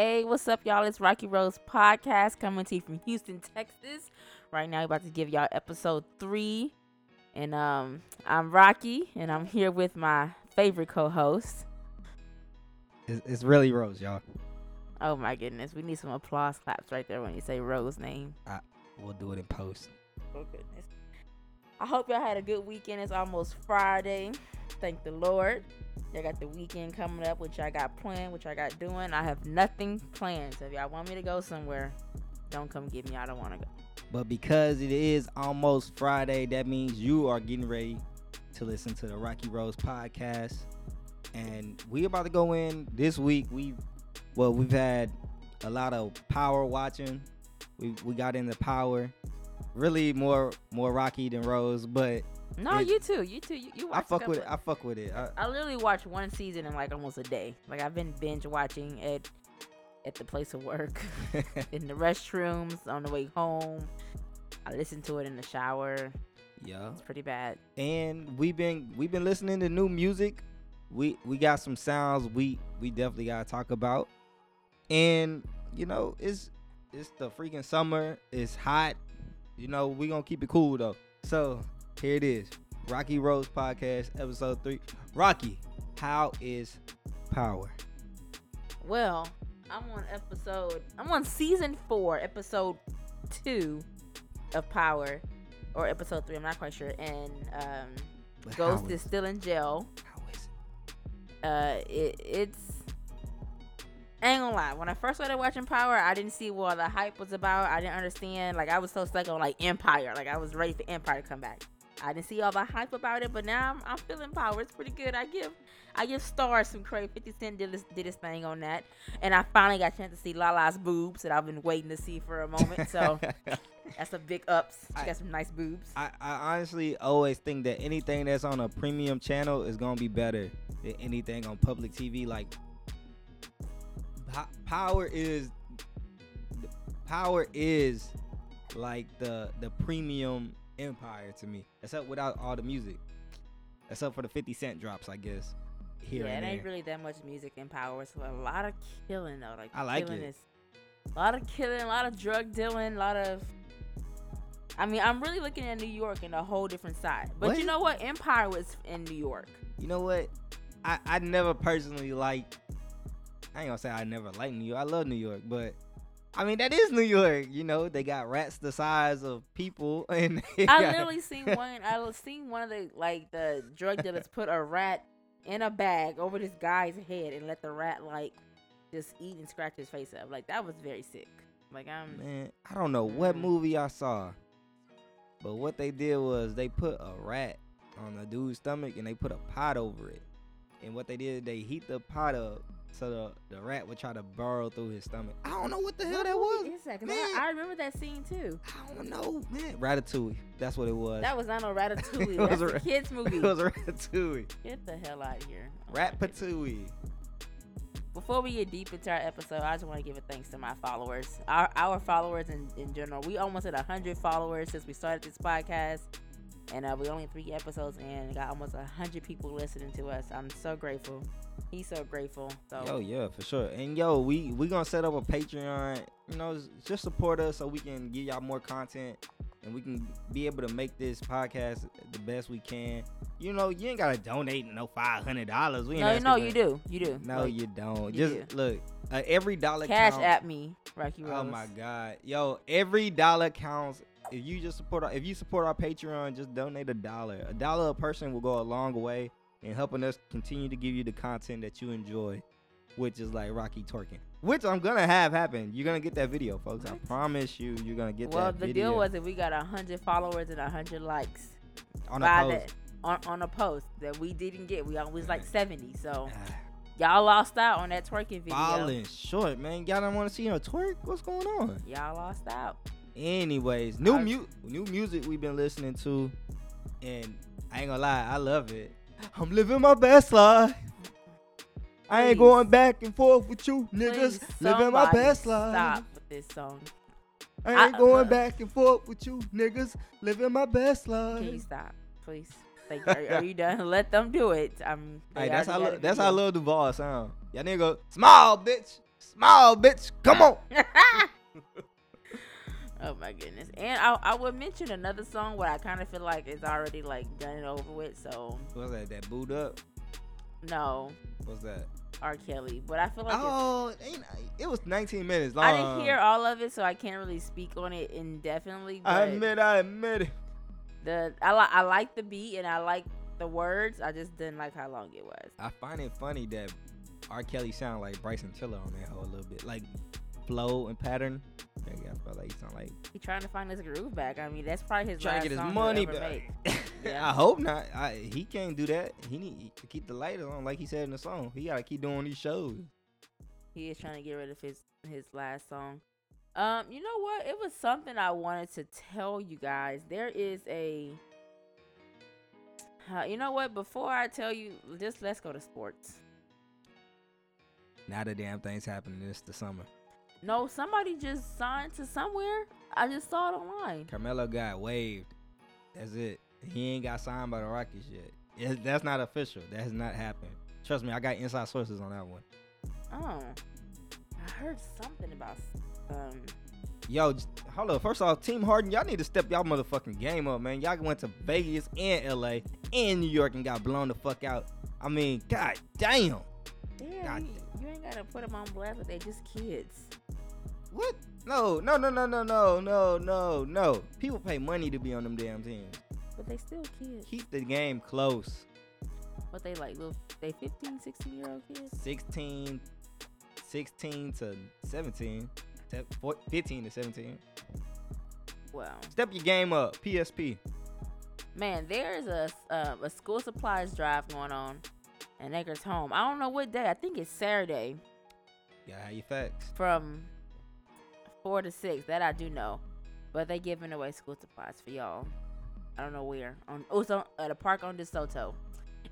Hey, what's up, y'all? It's Rocky Rose Podcast coming to you from Houston, Texas. Right now, we're about to give y'all episode three. And um, I'm Rocky, and I'm here with my favorite co-host. It's, it's really Rose, y'all. Oh my goodness, we need some applause claps right there when you say Rose name. I, We'll do it in post. Oh goodness. I hope y'all had a good weekend. It's almost Friday. Thank the Lord. Y'all got the weekend coming up, which I got planned, which I got doing. I have nothing planned. So if y'all want me to go somewhere, don't come get me. I don't want to go. But because it is almost Friday, that means you are getting ready to listen to the Rocky Rose podcast. And we about to go in this week. We well, we've had a lot of power watching. We we got into power. Really more more Rocky than Rose, but No, It- you too. You too. You, you I fuck with it. I fuck with it. I, I literally watched one season in like almost a day. Like I've been binge watching at at the place of work, in the restrooms, on the way home. I listen to it in the shower. yeah. It's pretty bad. and we've been we've been listening to new music. We we got some sounds we we definitely gotta talk about. And you know, it's it's the freaking summer. It's hot. You know, we gonna keep it cool though. So here it is. Rocky Rose Podcast, episode three. Rocky, how is power? Well, I'm on episode. I'm on season four, episode two of Power, or episode three. I'm not quite sure. And um, But Ghost is still in jail. how is it? uh it, it's I ain't gonna lie. When I first started watching Power, I didn't see what the hype was about. I didn't understand. Like I was so stuck on like Empire. Like I was ready for Empire to come back. I didn't see all the hype about it, but now I'm, I'm feeling Power. It's pretty good. I give I give Starz some credit. 50 Cent did his, did his thing on that, and I finally got a chance to see Lala's boobs that I've been waiting to see for a moment. So that's a big ups. She I- got some nice boobs. I, I honestly always think that anything that's on a premium channel is gonna be better than anything on public TV. Like, po- power is power is like the the premium empire to me. Except without all the music. Except for the 50 cent drops, I guess. Here yeah, it ain't really that much music in Power. It's a lot of killing though. Like I like killing it. is a lot of killing, a lot of drug dealing, a lot of. I mean, I'm really looking at New York in a whole different side. But What? you know what? Empire was in New York. You know what? I, I never personally like. I ain't gonna say I never liked New York. I love New York, but I mean that is New York. You know they got rats the size of people, and I literally seen one. I seen one of the like the drug dealers put a rat in a bag over this guy's head and let the rat like just eat and scratch his face up. Like that was very sick. Like I'm. Man, I don't know what Mm. movie I saw, but what they did was they put a rat on the dude's stomach and they put a pot over it. And what they did, they heat the pot up so the, the rat would try to burrow through his stomach. I don't know what the hell What that was. is that? Man. I, I remember that scene too. I don't know, man. Ratatouille. That's what it was. That was not no Ratatouille. It was That's a a kids movie. it was a Ratatouille. Get the hell out of here. Oh. Ratatouille. Before we get deep into our episode, I just want to give a thanks to my followers, our our followers in, in general. We almost hit hundred followers since we started this podcast, and uh, we only three episodes in. and Got almost hundred people listening to us. I'm so grateful. He's so grateful. So Yo, yeah, for sure. And yo, we we gonna set up a Patreon. You know, just support us so we can give y'all more content and we can be able to make this podcast the best we can. You know, you ain't gotta donate no five hundred dollars. We ain't no, no, you do, you do. No, Like, you don't. you just look. Uh, every dollar cash count. at me, Rocky Rose. Oh my god, yo! Every dollar counts. If you just support, our, if you support our Patreon, just donate a dollar. A dollar a person will go a long way in helping us continue to give you the content that you enjoy, which is like Rocky twerking, which I'm gonna have happen. You're gonna get that video, folks. I promise you, you're gonna get Well, that Well, the video deal was that we got hundred followers and hundred likes on a post. that on, on a post that we didn't get. We always like seventy. So Ah, y'all lost out on that twerking video. Falling short, man. Y'all don't want to see her twerk. What's going on? Y'all lost out. Anyways, new mu- new music we've been listening to, and I ain't gonna lie, I love it. I'm living my best life. I ain't Please. going back and forth with you niggas. Please, living my best life. Stop with this song. I I- ain't going uh, back and forth with you niggas. Living my best Can you stop, please? Like, are, are you done? Let them do it. I'm. Hey, that's how got Lil- a that's how. Lil Duval sound. Y'all nigga go small bitch, Smile, bitch. Come on. oh my goodness. And I, I would mention another song where I kind of feel like it's already like done and over with. So What's that? That boot up? no, What's that? R. Kelly. But I feel like Oh, it was 19 minutes long. I didn't hear all of it, so I can't really speak on it indefinitely. But I admit, I admit it. the I like I like the beat and I like the words. I just didn't like how long it was. I find it funny that R. Kelly sound like Bryson Tiller on that whole little bit, like flow and pattern. I felt like he sound like He trying to find his groove back. I mean, that's probably his trying to get his money back. make. Yeah. I hope not. I, he can't do that. He need to keep the light on, like he said in the song. He gotta keep doing these shows. He is trying to get rid of his his last song. Um, you know what? It was something I wanted to tell you guys. There is a. Uh, you know what? Before I tell you, just let's go to sports. Now the damn thing's happening. This the summer. No, somebody just signed to somewhere. I just saw it online. Carmelo got waived. That's it. He ain't got signed by the Rockets yet. It- that's not official. That has not happened. Trust me, I got inside sources on that one. Oh, I heard something about um. Yo, just, hold up. First off, Team Harden, y'all need to step y'all motherfucking game up, man. Y'all went to Vegas and LA and New York and got blown the fuck out. I mean, god damn. Yeah, God you, you ain't gotta put them on blast, but they just kids. What? No, no, no, no, no, no, no, no, no. People pay money to be on them damn teams. But they still kids. Keep the game close. What they like, little, they 15, 16 year old kids? 16, 16 to 17, 15 to 17. Wow. Step your game up. PSP. Man, there is a uh, a school supplies drive going on in Acres Home. I don't know what day. I think it's Saturday Gotta have your facts. from four to six. That I do know. But they giving away school supplies for y'all. I don't know where. On oh, it's on, at a park on DeSoto.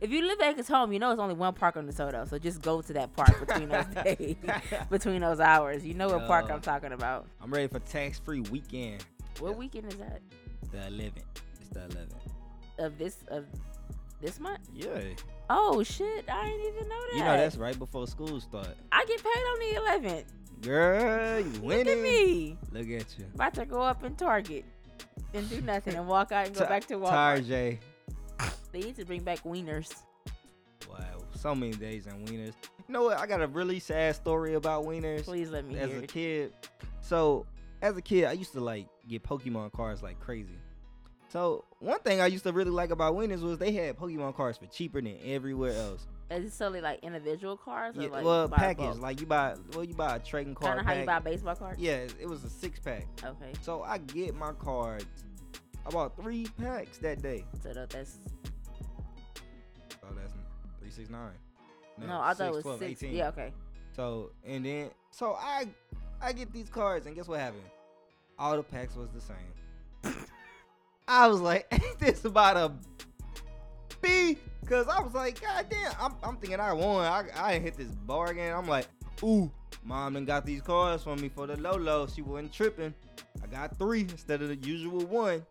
If you live at Acres Home, you know it's only one park on DeSoto. So just go to that park between those days, between those hours. You know what park I'm talking about. I'm ready for tax free weekend. What Yeah. weekend is that? The 11th. It's the 11th. Of this of this month? Yeah. Oh shit! I didn't even know that. You know that's right before school start. I get paid on the 11th. Girl, you winning. Look at me. Look at you. About to go up in Target and do nothing and walk out and go Ta- back to Walmart. Tarjay. They need to bring back wieners. Wow. So many days and wieners. You know what? I got a really sad story about wieners. Please let me as a it. kid. So as a kid, I used to like get Pokemon cards like crazy. So one thing I used to really like about Winners was they had Pokemon cards for cheaper than everywhere else. Is it solely like individual cards or Yeah, like well, package like you buy, well, you buy a trading card Kind of how you buy baseball cards? Yeah, it was a six pack. Okay. So I get my cards. I bought three packs that day. So that's Oh, that's three six nine. no, I thought it was 12, six. 18. Yeah, okay. So and then so I I get these cards and guess what happened? All the packs was the same. I was like, ain't this about a B? Cause I was like, God damn, I'm, I'm thinking I won. I I hit this bargain. I'm like, ooh, mom done got these cards for me for the low low. She wasn't tripping. I got three instead of the usual one.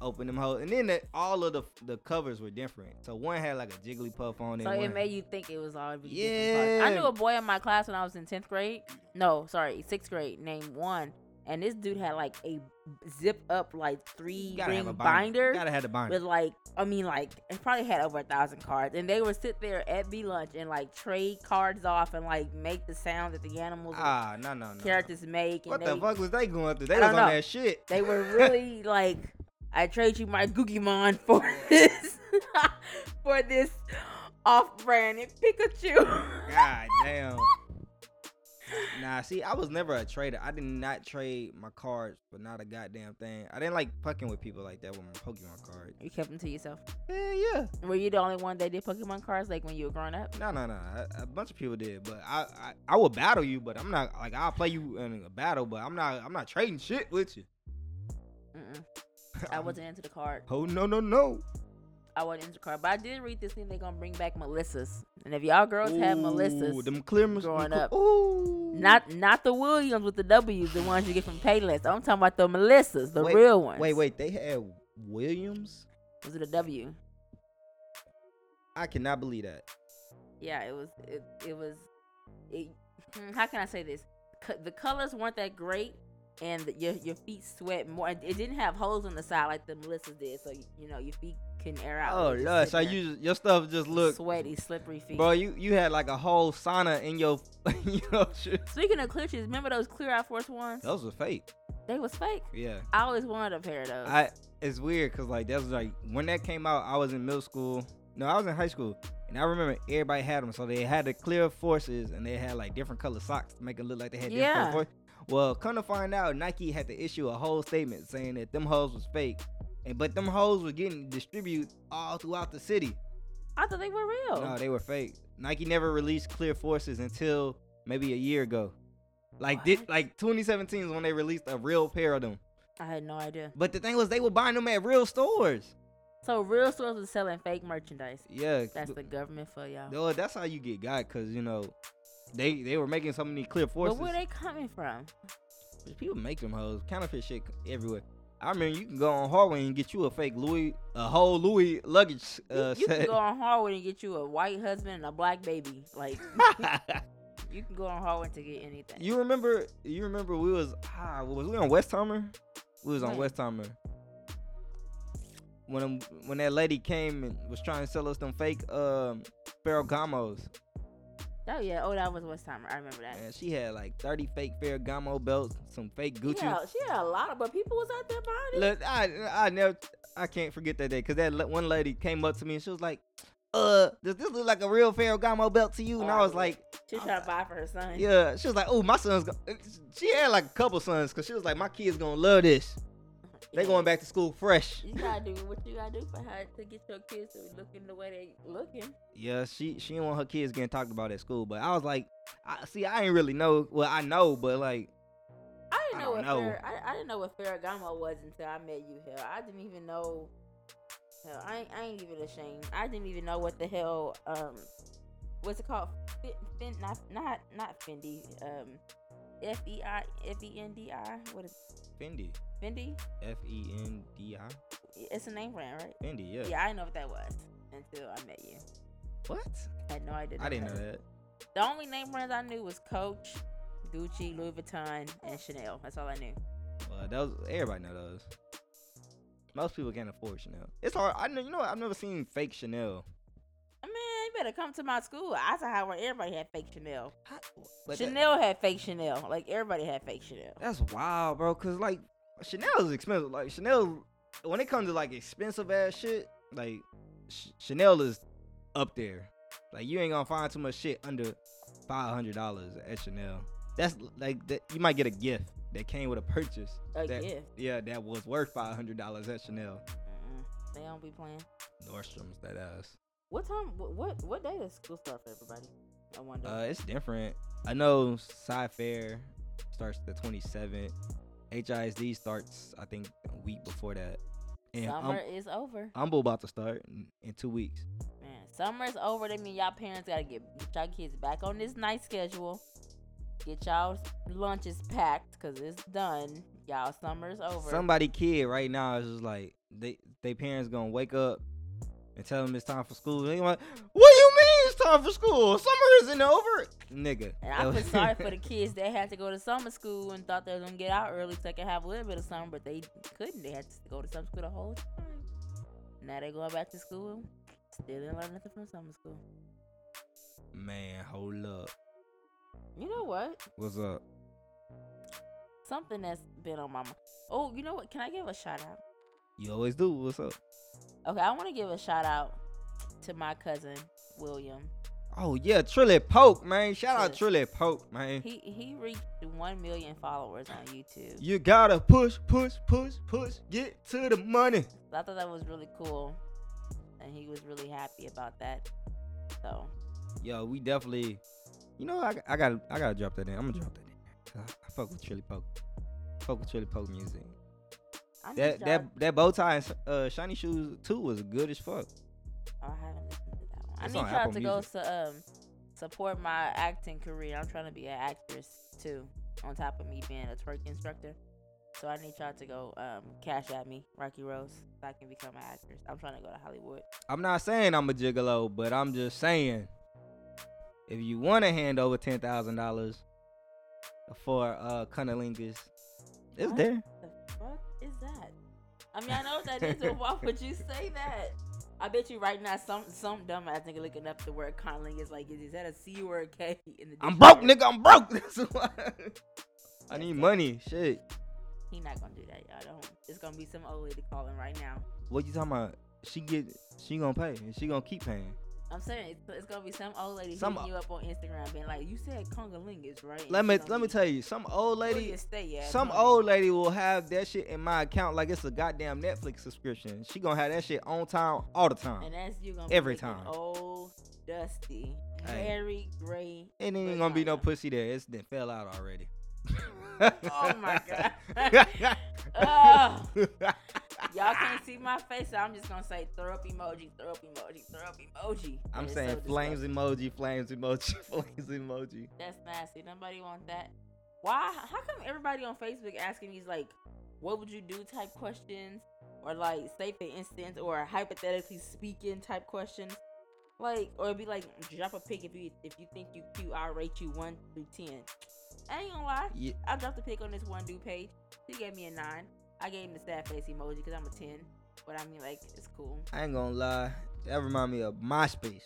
Open them hoes, and then the, all of the the covers were different. So one had like a Jigglypuff on it. So it made you think it was all cards. I knew a boy in my class when I was in tenth grade. No, sorry, sixth grade, named one, and this dude had like a zip up like three gotta ring a binder. Gotta have the binder. with like I mean like it probably had over a thousand cards and they would sit there at B lunch and like trade cards off and like make the sound that the animals Ah, no, no, no. characters make and What they, the fuck was they going through? They I was on know. that shit. they were really like I trade you my Googimon for this for this off brand Pikachu. God damn. Nah, see, I was never a trader. I did not trade my cards for not a goddamn thing. I didn't like fucking with people like that with my Pokemon cards. you kept them to yourself. Yeah, yeah. Were you the only one that did Pokemon cards like when you were growing up? No, no, no. A, a bunch of people did, but I, I, I will battle you, but I'm not like I'll play you in a battle, but I'm not, I'm not trading shit with you. Mm-mm. I wasn't into the card. Oh no, no, no. I wasn't into card, but I did read this thing they're gonna bring back Melissa's, and if y'all girls have Ooh, Melissa's, them clear growing up. Ooh. Not not the Williams with the W's, the ones you get from Payless. I'm talking about the Melissas, the Wait, real ones. Wait, wait. They had Williams. Was it a W? I cannot believe that. Yeah, it was. It, it was. It, mm, how can I say this? The colors weren't that great, and the, your your feet sweat more. It didn't have holes on the side like the Melissa's did, so you know your feet couldn't air out. Oh lord, so you your stuff just look, sweaty, slippery feet. bro. You you had like a whole sauna in your, you know. Speaking of clear shoes, remember those Clear Out Force ones? Those were fake. They was fake. Yeah. I always wanted a pair of those. I it's weird because like that was like when that came out, I was in middle school. No, I was in high school, and I remember everybody had them. So they had the clear forces, and they had like different color socks to make it look like they had different Yeah. color force. Well, come to find out, Nike had to issue a whole statement saying that them hoes was fake, and but them hoes were getting distributed all throughout the city. I thought they were real. No, they were fake. Nike never released clear forces until maybe a year ago. Like What? like 2017 is when they released a real pair of them. I had no idea. But the thing was, they were buying them at real stores. So real stores was selling fake merchandise. Yeah, That's the government for y'all. No, that's how you get got, cause you know, they they were making so many clear forces. But where they coming from? People make them hoes. Counterfeit shit everywhere. I mean, you can go on Harwin and get you a fake Louis, a whole Louis luggage You- uh, you, set. can go on Harwin and get you a white husband and a black baby. Like you can go on Harwin to get anything. you remember? You remember we was ah was we on Westheimer? We was on? Westheimer. When when that lady came and was trying to sell us them fake um Ferragamos, oh yeah, oh that was Westheimer. I remember that. and she had like 30 fake Ferragamo belts, some fake Gucci. Yeah, she had a lot of, but people was out there buying it. Look, I I never I can't forget that day because that one lady came up to me and she was like, "Uh, does this look like a real Ferragamo belt to you?" And I Oh, was yeah. like, She trying to buy for her son. "Yeah." She was like, "Oh, my son's." Go-. She had like a couple sons because she was like, "My kids gonna love this. They going back to school fresh." You gotta do what you gotta do for her to get your kids to be looking the way they looking. Yeah, she she want her kids getting talked about at school, but I was like, I see, I ain't really know. Well, I know, but like, I didn't I know what know. Fer- I, I didn't know what Ferragamo was until I met you. Hell, I didn't even know. Hell, I ain't, I ain't even ashamed. I didn't even know what the hell. Um, what's it called? Fin, fin not not not Fendi. Um, F E I F E N D I. What is Fendi, Fendi? F E N D I, It's a name brand, right? Fendi, yeah. Yeah, I didn't know what that was until I met you. What? I had no idea. I didn't know that. The only name brands I knew was Coach, Gucci, Louis Vuitton, and Chanel. That's all I knew. Well, those everybody know those. Most people can't afford Chanel. It's hard. I know. You know. what? I've never seen fake Chanel. You come to my school. I saw how everybody had fake Chanel. But that- Chanel had fake Chanel. Like everybody had fake Chanel. that's wild, bro. Cause like Chanel is expensive. Like Chanel, when it comes to like expensive ass shit, like Ch- Chanel is up there. Like you ain't gonna find too much shit under five hundred dollars at Chanel. That's like that. You might get a gift that came with a purchase. A that, gift. Yeah, that was worth five hundred dollars at Chanel. They don't be playing. Nordstrom's that ass. What time? What what, day does school start for everybody? I wonder. Uh, it's different. I know Cy-Fair starts the 27th. HISD starts, I think, a week before that. And Summer um, is over. Humble about to start in, in two weeks. Man, summer's over. That mean y'all parents gotta get, get y'all kids back on this night schedule. Get y'all lunches packed, cause it's done. Y'all summer's over. Somebody kid right now is just like they they parents gonna wake up and tell them it's time for school. They like, what do you mean it's time for school? Summer isn't over, nigga. And I feel sorry for the kids that had to go to summer school and thought they was gonna get out early so they could have a little bit of summer, but they couldn't. They had to go to summer school the whole time. Now they going back to school. Still didn't learn nothing from summer school. Man, hold up. You know what? What's up? Something that's been on my mind. Oh, you know what? Can I give a shout out? You always do. What's up? Okay, I want to give a shout out to my cousin William. Oh yeah, Trilly Poke, man. Shout out. Trilly Poke, man. He he reached one million followers on YouTube. You gotta push, push, push, push. Get to the money. I thought that was really cool, and he was really happy about that. So Yo, we definitely. You know, I, I gotta I gotta drop that in. I'm gonna drop that in. I, I fuck with Trilly Poke. Fuck with Trilly Poke music. I That that that bow tie and uh, shiny shoes too was good as fuck. Oh, I haven't listened to that one. I need y'all Apple to go to um support my acting career. I'm trying to be an actress too, on top of me being a twerk instructor. So I need y'all to go um cash at me, Rocky Rose, so I can become an actress. I'm trying to go to Hollywood. I'm not saying I'm a gigolo, but I'm just saying if you want to hand over ten thousand dollars for uh cunnilingus, it's What? there. Is that? I mean, I know what that is, but why would you say that? I bet you right now some some dumbass nigga looking up the word conling is like, is, is that a C or a K in the I'm broke, nigga. I'm broke. I need money. Shit. He not gonna do that, y'all. Don't. It's gonna be some old lady calling right now. What you talking about? She get. She gonna pay, and she gonna keep paying. I'm saying it's, it's gonna be some old lady Some- hitting you up on Instagram, being like, "You said congalingus, right?" And Let me let me tell you, some old lady, stay at, some honey?" old lady will have that shit in my account like it's a goddamn Netflix subscription. She gonna have that shit on time all the time. and that's you gonna Every time. Old, dusty, Hey. hairy, gray. And ain't gonna be no pussy there. It's then fell out already. Oh my god. Oh. Y'all ah. can't see my face, so I'm just gonna say throw up emoji, throw up emoji, throw up emoji. I'm saying so flames emoji, flames emoji, flames emoji. That's nasty. Nobody want that. Why? How come everybody on Facebook asking these like, what would you do type questions, or like, say for instance, or hypothetically speaking type questions? Like, or it'd be like, drop a pic if you if you think you cute. I'll rate you one through ten. I ain't gonna lie. Yeah, I dropped a pic on this one dude page. He gave me a nine. I gave him the sad face emoji because I'm a ten. But I mean, like, it's cool. I ain't gonna lie. That remind me of MySpace.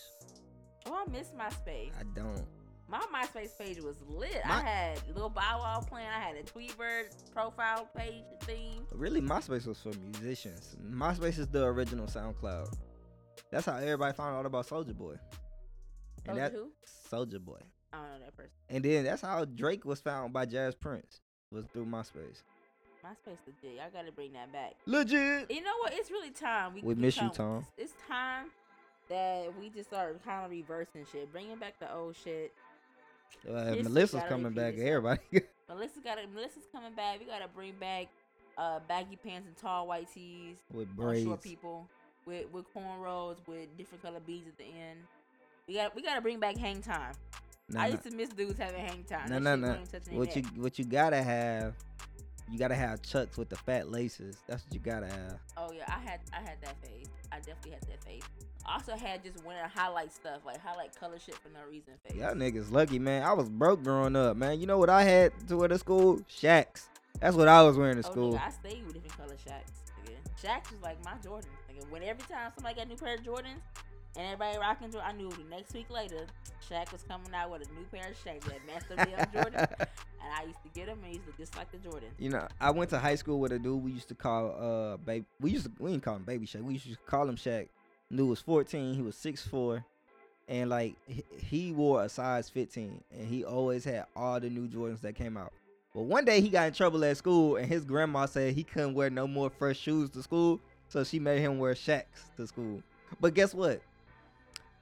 Oh, I miss MySpace. I don't. My MySpace page was lit. I My- had little Bow Wow playing. I had a Tweetbird profile page theme. Really, MySpace was for musicians. MySpace is the original SoundCloud. That's how everybody found out about Soulja Boy. And that who? Soulja Boy. I don't know that person. And then that's how Drake was found by Jas Prince. Was through MySpace. MySpace legit. I gotta bring that back. Legit. You know what? It's really time. We we miss you, Tom. It's, it's time that we just start kind of reversing shit, bringing back the old shit. Uh, History coming back. itself. Everybody. Melissa got to Melissa's coming back. We gotta bring back uh baggy pants and tall white tees. with braids. short people with with cornrows with different color beads at the end. We got we gotta bring back hang time. Nah, I nah. used to miss dudes having hang time. No, no, no. wasn't touching their What you what you gotta have, you gotta have chucks with the fat laces. That's what you gotta have. Oh yeah, I had I had that face. I definitely had that face. I also had just winter highlight stuff like highlight color shit for no reason. Phase. Y'all niggas lucky, man. I was broke growing up, man. You know what I had to wear to school? Shaqs. That's what I was wearing to Oh, school. nigga, I stayed with different color Shaqs. Nigga. Shaqs was like my Jordan. Nigga. When every time somebody got a new pair of Jordans and everybody rocking Jordan, I knew the next week later Shaq was coming out with a new pair of Shaqs that matched the Jordan. And I used to get them and used to just like the Jordan. You know, I went to high school with a dude we used to call uh baby. We used to we didn't call him Baby Shaq. We used to call him Shaq. Dude was 14. He was 6'4", and like he, he wore a size 15, and he always had all the new Jordans that came out. But one day he got in trouble at school, and his grandma said he couldn't wear no more fresh shoes to school, so she made him wear Shaqs to school. But guess what?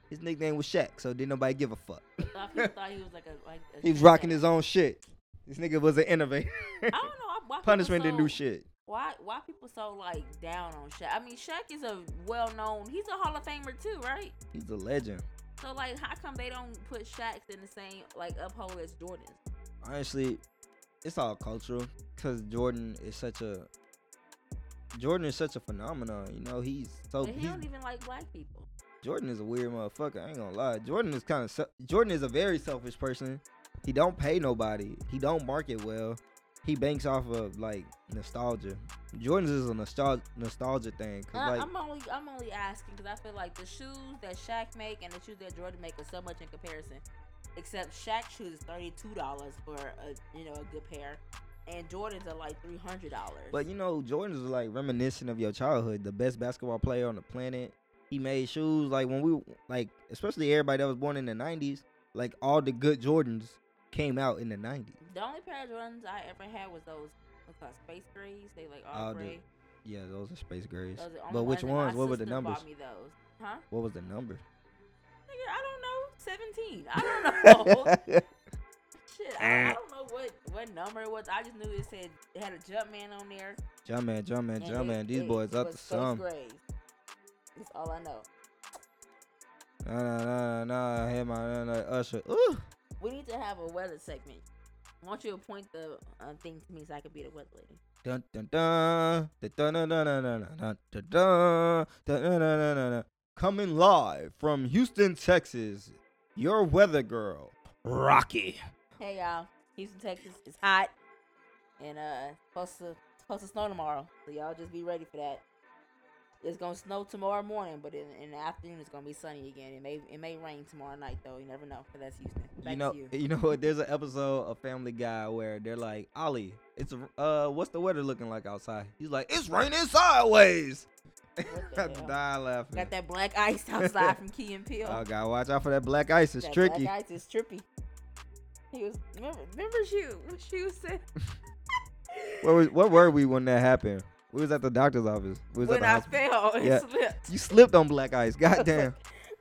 His nickname was Shaq, so didn't nobody give a fuck. thought people thought he was like a like. A He was rocking his own shit. This nigga was an innovator. I don't know why- Punishment didn't do shit. Why why people so like down on Shaq? I mean, Shaq is a well known. He's a Hall of Famer too, right? He's a legend. So like, how come they don't put Shaqs in the same like uphold as Jordans? honestly, it's all cultural because Jordan is such a Jordan is such a phenomenon. You know, he's so he he's, don't even like black people. Jordan is a weird motherfucker. I ain't gonna lie. Jordan is kind of se- Jordan is a very selfish person. He don't pay nobody. He don't market well. He banks off of like nostalgia. Jordan's is a nostalgia nostalgia thing. I, like I'm only I'm only asking because I feel like the shoes that Shaq make and the shoes that Jordan make are so much in comparison. Except Shaq shoes is thirty two dollars for a you know a good pair, and Jordans are like three hundred dollars. But you know, Jordan's is like reminiscent of your childhood. The best basketball player on the planet. He made shoes like when we like, especially everybody that was born in the '90s. Like all the good Jordans came out in the '90s. the only pair of Jordans I ever had was those what's called space grays. They like all Oh, the- gray. Yeah, those are space grays. Those are the only But which ones? What were the numbers? Bought me those, huh? What was the number? Nigga, I don't know. Seventeen. I don't know. Shit, I, I don't know what what number it was. I just knew it said it had a Jumpman on there. Jumpman, Jumpman, Jumpman. These boys up to some. grays. That's all I know. Nah, nah, nah, nah. I had my nah, nah, Usher. Ooh. We need to have a weather segment. I want you to point the uh, thing to me so I can be the weather lady. Dun dun dun dun dun dun dun dun dun dun dun dun dun dun dun dun dun. Coming live from Houston, Texas. your weather girl, Rocky. Hey y'all, Houston, Texas, it's hot, and uh, supposed to supposed to snow tomorrow. So y'all just be ready for that. It's gonna snow tomorrow morning, but in, in the afternoon it's gonna be sunny again. It may it may rain tomorrow night though. You never know. Cause that's Houston. Back you know, you. you. know what? There's an episode of Family Guy where they're like, Ollie, it's uh, what's the weather looking like outside? He's like, it's raining sideways. Had to die laughing. Got that black ice outside from Key and Peele. Oh, gotta watch out for that black ice. It's that tricky. Black ice is trippy. He was remember remember she what she was saying Where was, where were we when that happened? We was at the doctor's office. We was when at I hospital. fell and Yeah. slipped. You slipped on black ice. Goddamn.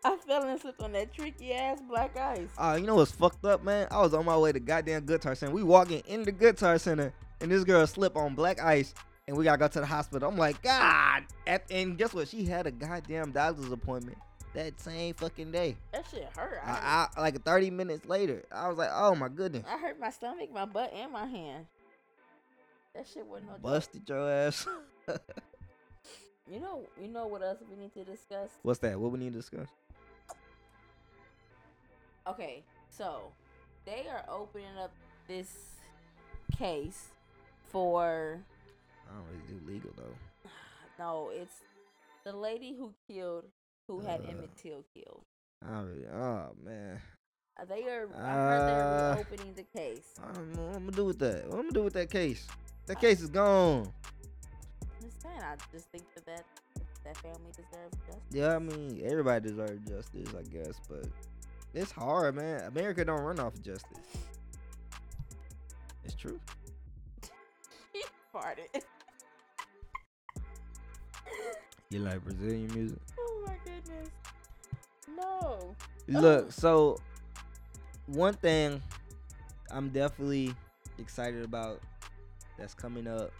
I fell and slipped on that tricky ass black ice. Uh, you know what's fucked up, man? I was on my way to goddamn Guitar Center. We walking in the Guitar Center, and this girl slipped on black ice, and we gotta go to the hospital. I'm like, God. And guess what? She had a goddamn doctor's appointment that same fucking day. That shit hurt. I, I, I, like 30 minutes later, I was like, oh my goodness. I hurt my stomach, my butt, and my hand. That shit wasn't no joke. Busted your ass. You know, you know what else we need to discuss? What's that? What we need to discuss? Okay, so they are opening up this case for I don't really do legal though. no, it's the lady who killed who had Uh. Emmett Till killed. I really. Oh man. Uh, They are. I heard they're Uh. reopening the case. I don't know what I'm gonna do with that. What I'm gonna do with that case? That case is gone. I'm Just saying, I just think that that, that family deserves justice. Yeah, I mean, everybody deserves justice, I guess, but it's hard, man. America don't run off of justice. It's true. He farted. You like Brazilian music? oh my goodness. No. Look, so one thing I'm definitely excited about that's coming up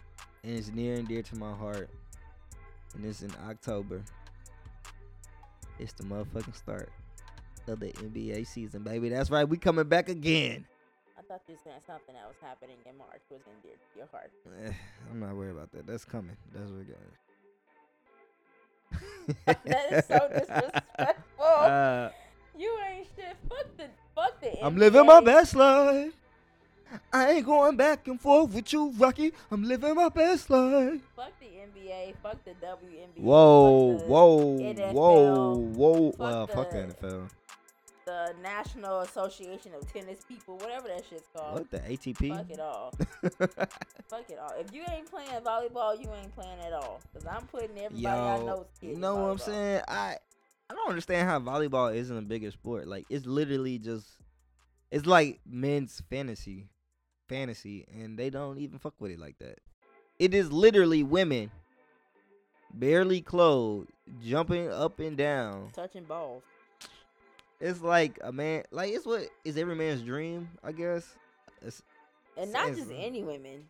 and it's near and dear to my heart, and it's in October. It's the motherfucking start of the NBA season, baby. That's right, we coming back again. I thought you saying something that was happening in March was in dear to your heart. Eh, I'm not worried about that. That's coming. That's what we got. that is so disrespectful. Uh, you ain't shit. Fuck the fuck the I'm living my best life. I ain't going back and forth with you, Rocky. I'm living my best life. Fuck the NBA. Fuck the WNBA. Whoa, fuck the, whoa, NFL, whoa, whoa. fuck uh, Well, fuck the the- NFL. The National Association of Tennis People, whatever that shit's called. What the ATP? Fuck it all. Fuck it all. If you ain't playing volleyball, you ain't playing at all. Cause I'm putting everybody I know. Yo, is kid you in know what I'm saying? I I don't understand how volleyball isn't a bigger sport. Like it's literally just it's like men's fantasy, fantasy, and they don't even fuck with it like that. It is literally women, barely clothed, jumping up and down. Touching balls. It's like a man, like it's what is every man's dream, I guess. It's And not Says just any women.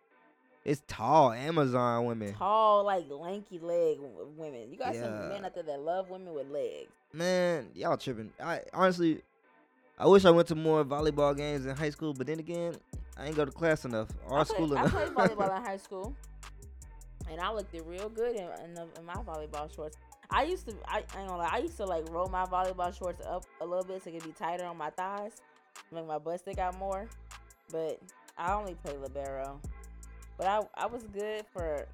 it's tall Amazon women. Tall, like lanky leg women. You got Yeah. some men out there that love women with legs. Man, y'all tripping. I honestly, I wish I went to more volleyball games in high school, but then again, I ain't go to class enough or I school enough. I played volleyball in high school, and I looked it real good in, in, the, in my volleyball shorts. I used to, I, I ain't gonna lie, I used to like roll my volleyball shorts up a little bit so it could be tighter on my thighs, make my butt stick out more. But I only play libero. But I, I was good for,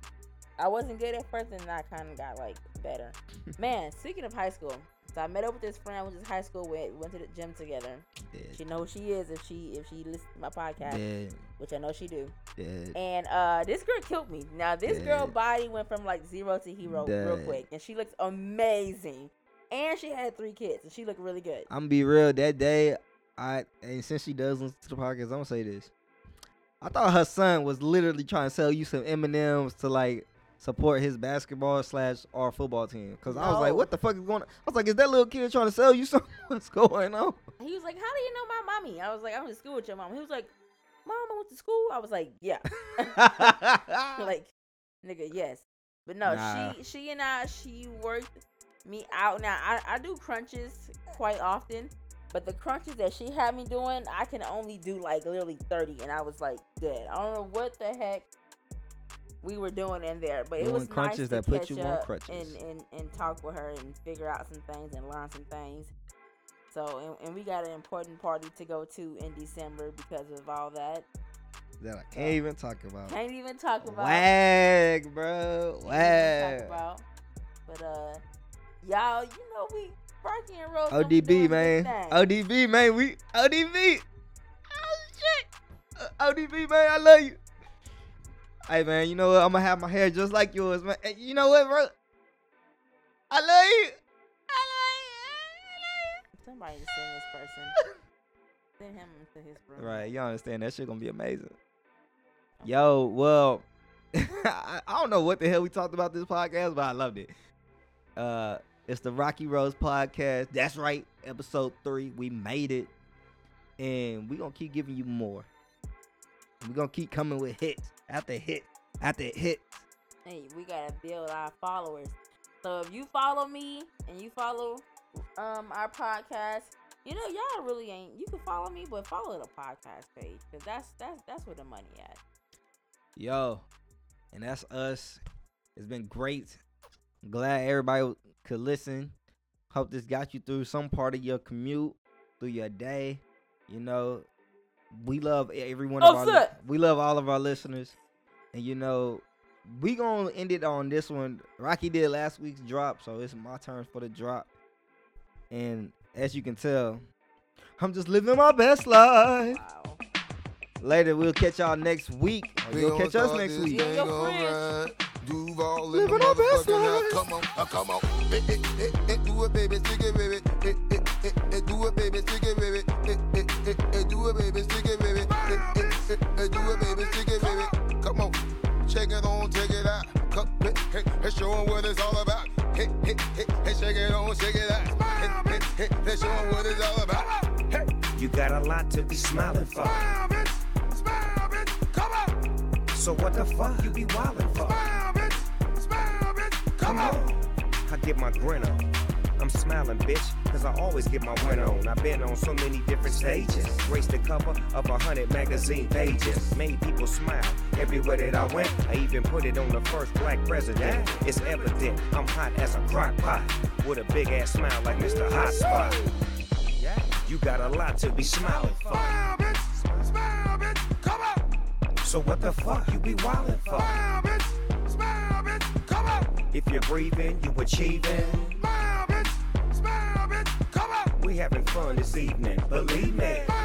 I wasn't good at first, and I kind of got like better. Man, speaking of high school, so I met up with this friend, which is high school. We went to the gym together. dead, She know who she is if she if she listens to my podcast, dead, which I know she do. dead. And uh, this girl killed me. Now this girl body went from like zero to hero real quick, and she looks amazing. And she had three kids, and she looked really good. I'm gonna be real. That day, I and since she does listen to the podcast, I'm gonna say this. I thought her son was literally trying to sell you some M and M's to like support his basketball slash our football team. Cause I was like, what the fuck is going on? I was like, is that little kid trying to sell you something? What's going on? He was like, "How do you know my mommy?" I was like, "I went to school with your mom." He was like, "Mom, I went to school." I was like, "Yeah." like, nigga, yes. But no, Nah. she she and I she worked me out. Now I, I do crunches quite often, but the crunches that she had me doing, I can only do like literally thirty, and I was like dead. I don't know what the heck we were doing in there, but it Doing was crunches nice that to put catch you on up crutches. and, and and talk with her and figure out some things and learn some things. So, and, and we got an important party to go to in December because of all that. That I can't even talk about. Can't even talk about. Wag, bro. Can't Wag. talk about. But uh, y'all, you know we Sparky and Rose. gonna be ODB, man. ODB, man. We ODB. Oh shit. Uh, ODB, man. I love you. Hey, man. You know what? I'm gonna have my hair just like yours, man. Hey, you know what, bro? I love you. I love you. I love you. Somebody send this person. Send him to his room. you. Right. You understand? That shit gonna be amazing. Yo, well, I, I don't know what the hell we talked about this podcast, but I loved it. Uh, it's the Rocky Rose podcast. That's right, episode three. We made it, and we gonna keep giving you more. We gonna keep coming with hits after hit after hit. Hey, we gotta build our followers. So if you follow me and you follow um our podcast, you know y'all really ain't. You can follow me, but follow the podcast page because that's that's that's where the money at. Yo, and that's us. It's been great. Glad everybody could listen. Hope this got you through some part of your commute, through your day. You know, we love every one of Oh, our. li- shit. we love all of our listeners, and you know, we gonna end it on this one. Rocky did last week's drop, so it's my turn for the drop. And as you can tell, I'm just living my best life. Wow. Later, we'll catch y'all next week. Or We you'll catch us next week. Yeah, your thing friends. alright. Duval in the Living our best motherfucking house. life. Come on, uh, come on. Eh, eh, eh, eh, do it, baby, stick it, baby. Eh, eh, eh, eh, do it, baby, stick it, baby. Eh, eh, eh, eh, do it, baby, stick it, baby. Eh, eh, eh, eh, do it, baby, stick it, baby. Come on, check it on, check it out. Come, hey, hey, hey, show 'em what it's all about. Hey, hey, hey, hey, shake it on, shake it out. Hey, hey, hey, hey, show 'em what it's all about. Hey, You got a lot to be smiling for. smile, bitch, smile, bitch, come on. So what the fuck you be wildin' for? Smile, bitch, smile, bitch, come on. I get my grin on. I'm smiling, bitch, cause I always get my win on. I've been on so many different stages. Graced the cover of a hundred magazine pages. Made people smile everywhere that I went. I even put it on the first black president. It's evident I'm hot as a crock pot. With a big ass smile like Mr. Hot Spot. Yeah, you got a lot to be smiling for. Smile, bitch, smile, bitch, come on. So what the fuck you be wildin' for? Smile, bitch, smile, bitch, come on. If you're breathing, you achieving. We having fun this evening, believe me.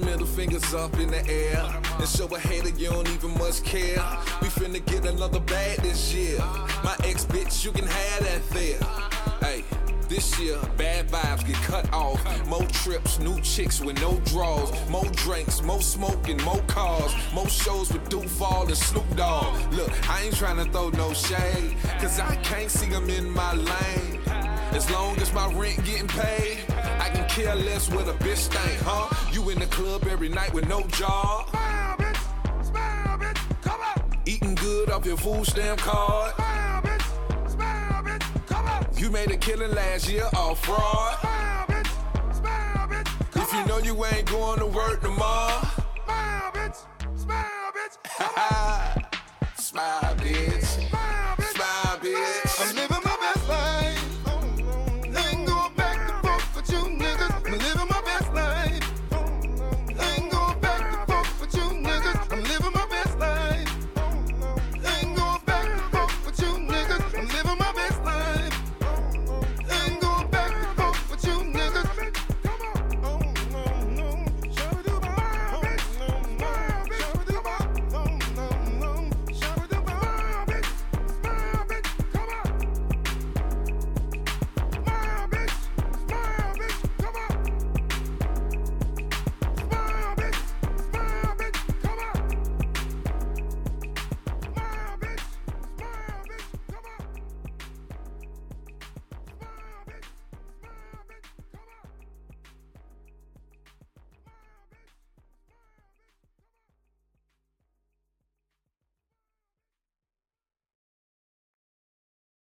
Your middle fingers up in the air and show a hater you don't even much care. We finna get another bag this year. My ex bitch, you can have that there. Hey. This year, bad vibes get cut off. More trips, new chicks with no draws. More drinks, more smoking, more cars. More shows with Duval and Snoop Dogg. Look, I ain't tryna throw no shade, cause I can't see them in my lane. As long as my rent getting paid, I can care less what a bitch think, huh? You in the club every night with no job, Smile, bitch, smile, bitch, come on. eating good off your food stamp card. Smile, bitch, smile, bitch, come on. You made a killing last year off fraud. Smile, bitch, smile, bitch, come If you know you ain't going to work tomorrow, Smile, bitch, smile, bitch, come on. smile, bitch.